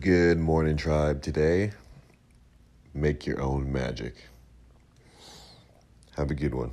Good morning, tribe. Today, make your own magic. Have a good one.